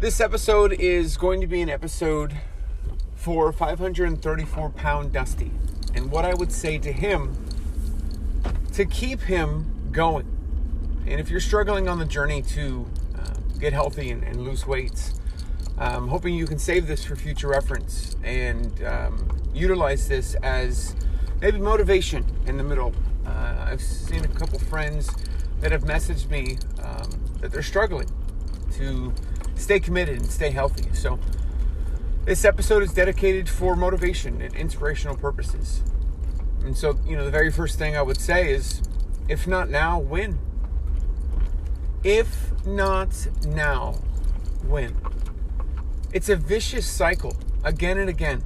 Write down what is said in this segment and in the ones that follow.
This episode is going to be an episode for 534 pound Dusty. And what I would say to him to keep him going. And if you're struggling on the journey to uh, get healthy and, and lose weight, I'm hoping you can save this for future reference and um, utilize this as maybe motivation in the middle. Uh, I've seen a couple friends that have messaged me um, that they're struggling to stay committed and stay healthy. So, this episode is dedicated for motivation and inspirational purposes. And so, you know, the very first thing I would say is if not now, when? If not now, when? It's a vicious cycle again and again.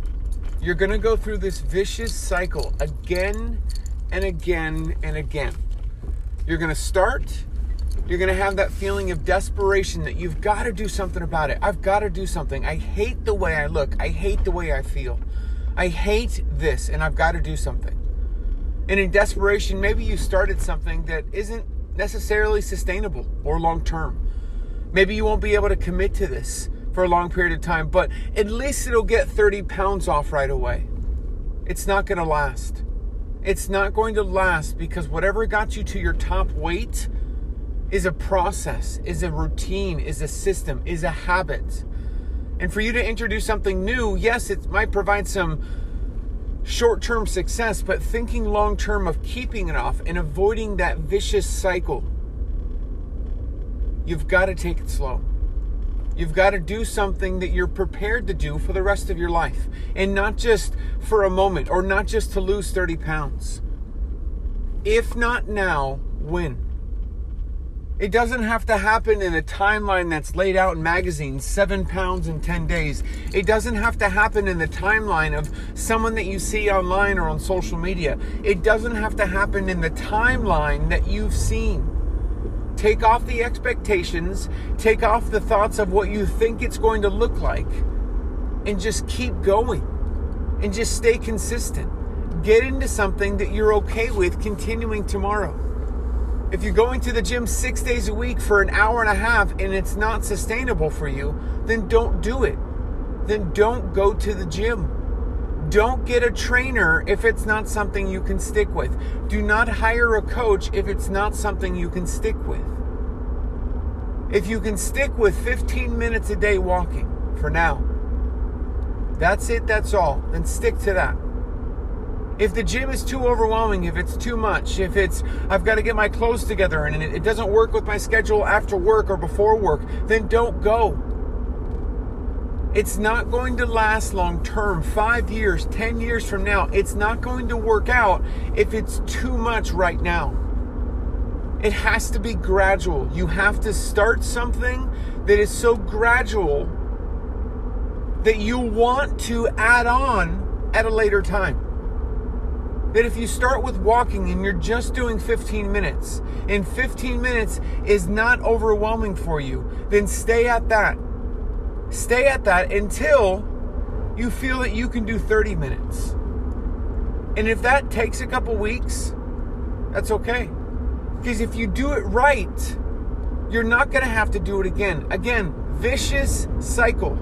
You're going to go through this vicious cycle again and again and again. You're going to start, you're going to have that feeling of desperation that you've got to do something about it. I've got to do something. I hate the way I look. I hate the way I feel. I hate this and I've got to do something. And in desperation, maybe you started something that isn't necessarily sustainable or long term. Maybe you won't be able to commit to this for a long period of time, but at least it'll get 30 pounds off right away. It's not going to last. It's not going to last because whatever got you to your top weight is a process, is a routine, is a system, is a habit. And for you to introduce something new, yes, it might provide some short term success, but thinking long term of keeping it off and avoiding that vicious cycle, you've got to take it slow. You've got to do something that you're prepared to do for the rest of your life and not just for a moment or not just to lose 30 pounds. If not now, when? It doesn't have to happen in a timeline that's laid out in magazines, seven pounds in 10 days. It doesn't have to happen in the timeline of someone that you see online or on social media. It doesn't have to happen in the timeline that you've seen. Take off the expectations, take off the thoughts of what you think it's going to look like, and just keep going. And just stay consistent. Get into something that you're okay with continuing tomorrow. If you're going to the gym six days a week for an hour and a half and it's not sustainable for you, then don't do it. Then don't go to the gym. Don't get a trainer if it's not something you can stick with. Do not hire a coach if it's not something you can stick with. If you can stick with 15 minutes a day walking for now, that's it, that's all, then stick to that. If the gym is too overwhelming, if it's too much, if it's I've got to get my clothes together and it, doesn't work with my schedule after work or before work, then don't go. It's not going to last long term, five years, 10 years from now. It's not going to work out if it's too much right now. It has to be gradual. You have to start something that is so gradual that you want to add on at a later time that if you start with walking and you're just doing 15 minutes and 15 minutes is not overwhelming for you, then stay at that. Stay at that until you feel that you can do 30 minutes. And if that takes a couple weeks, that's okay. Because if you do it right, you're not going to have to do it again. Again, vicious cycle.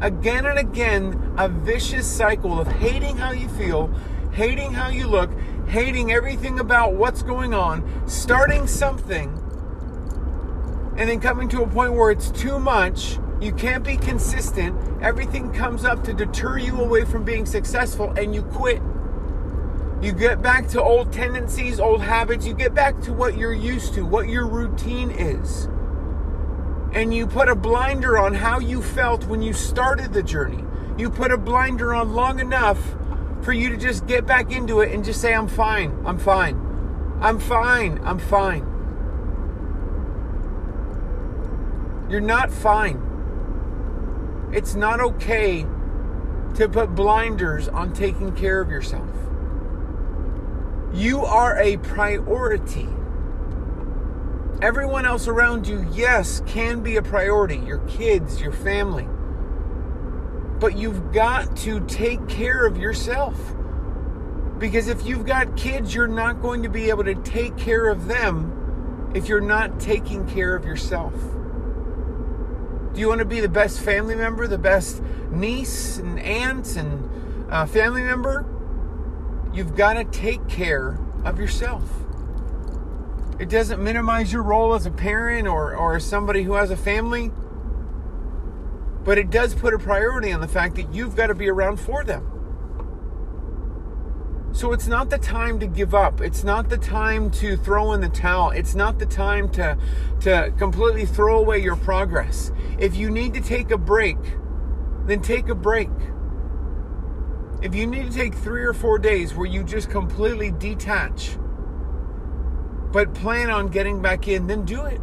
Again and again, a vicious cycle of hating how you feel hating how you look, hating everything about what's going on, starting something, and then coming to a point where it's too much, you can't be consistent, everything comes up to deter you away from being successful, and you quit. You get back to old tendencies, old habits, you get back to what you're used to, what your routine is. And you put a blinder on how you felt when you started the journey. You put a blinder on long enough for you to just get back into it and just say, I'm fine, I'm fine, I'm fine, I'm fine. You're not fine. It's not okay to put blinders on taking care of yourself. You are a priority. Everyone else around you, yes, can be a priority. Your kids, your family. But you've got to take care of yourself. Because if you've got kids, you're not going to be able to take care of them if you're not taking care of yourself. Do you want to be the best family member, the best niece and aunt and uh, family member? You've got to take care of yourself. It doesn't minimize your role as a parent or, or as somebody who has a family, but it does put a priority on the fact that you've got to be around for them. So it's not the time to give up. It's not the time to throw in the towel. It's not the time to to completely throw away your progress. If you need to take a break, then take a break. If you need to take 3 or 4 days where you just completely detach but plan on getting back in, then do it.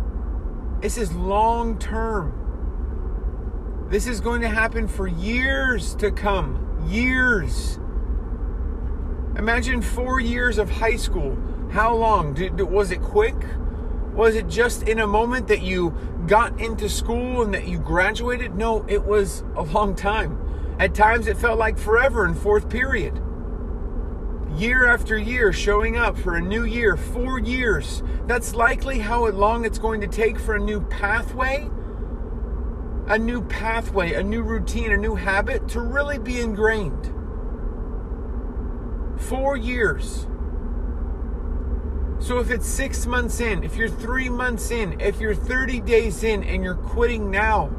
This is long term. This is going to happen for years to come. Years. Imagine four years of high school. How long? Did, was it quick? Was it just in a moment that you got into school and that you graduated? No, it was a long time. At times it felt like forever in fourth period. Year after year showing up for a new year, four years. That's likely how long it's going to take for a new pathway, a new pathway, a new routine, a new habit to really be ingrained. Four years. So if it's six months in, if you're three months in, if you're 30 days in and you're quitting now,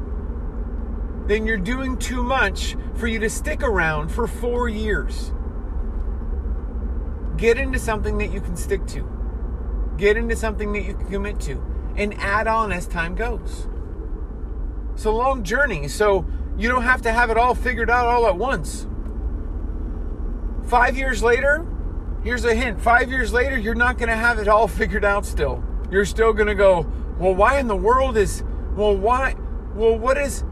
then you're doing too much for you to stick around for four years. Get into something that you can stick to, get into something that you can commit to, and add on as time goes. It's a long journey, so you don't have to have it all figured out all at once. Five years later, here's a hint five years later, you're not going to have it all figured out still. You're still going to go, well, why in the world is, well, why, well, what is,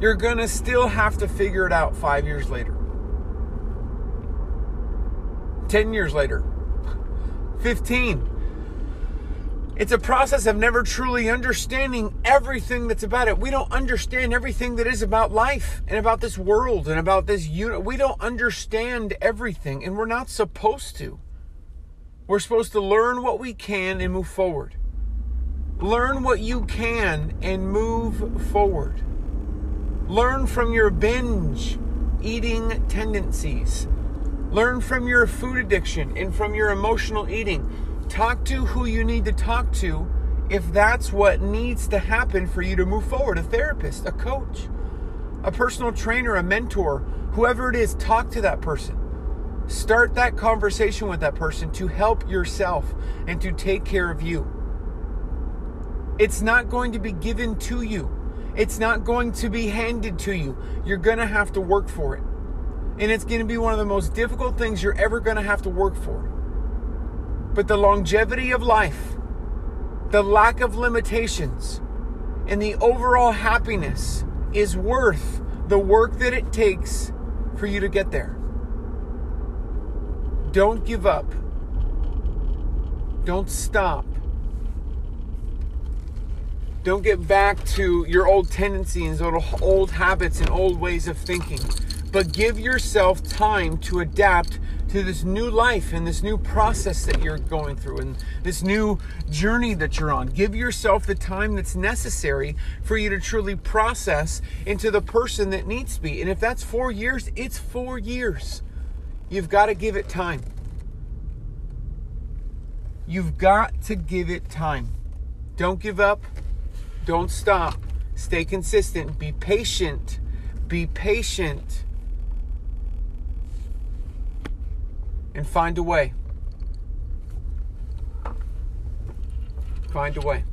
you're going to still have to figure it out five years later, 10 years later, 15. It's a process of never truly understanding everything that's about it. We don't understand everything that is about life and about this world and about this unit. We don't understand everything, and we're not supposed to. We're supposed to learn what we can and move forward. Learn what you can and move forward. Learn from your binge eating tendencies. Learn from your food addiction and from your emotional eating Talk to who you need to talk to if that's what needs to happen for you to move forward a therapist, a coach, a personal trainer, a mentor, whoever it is, talk to that person. Start that conversation with that person to help yourself and to take care of you. It's not going to be given to you. It's not going to be handed to you. You're going to have to work for it. And it's going to be one of the most difficult things you're ever going to have to work for. But the longevity of life, the lack of limitations, and the overall happiness is worth the work that it takes for you to get there. Don't give up. Don't stop. Don't get back to your old tendencies, old habits, and old ways of thinking. But give yourself time to adapt to this new life and this new process that you're going through and this new journey that you're on. Give yourself the time that's necessary for you to truly process into the person that needs to be. And if that's four years, it's four years. You've got to give it time. You've got to give it time. Don't give up. Don't stop. Stay consistent. Be patient. Be patient and find a way. Find a way.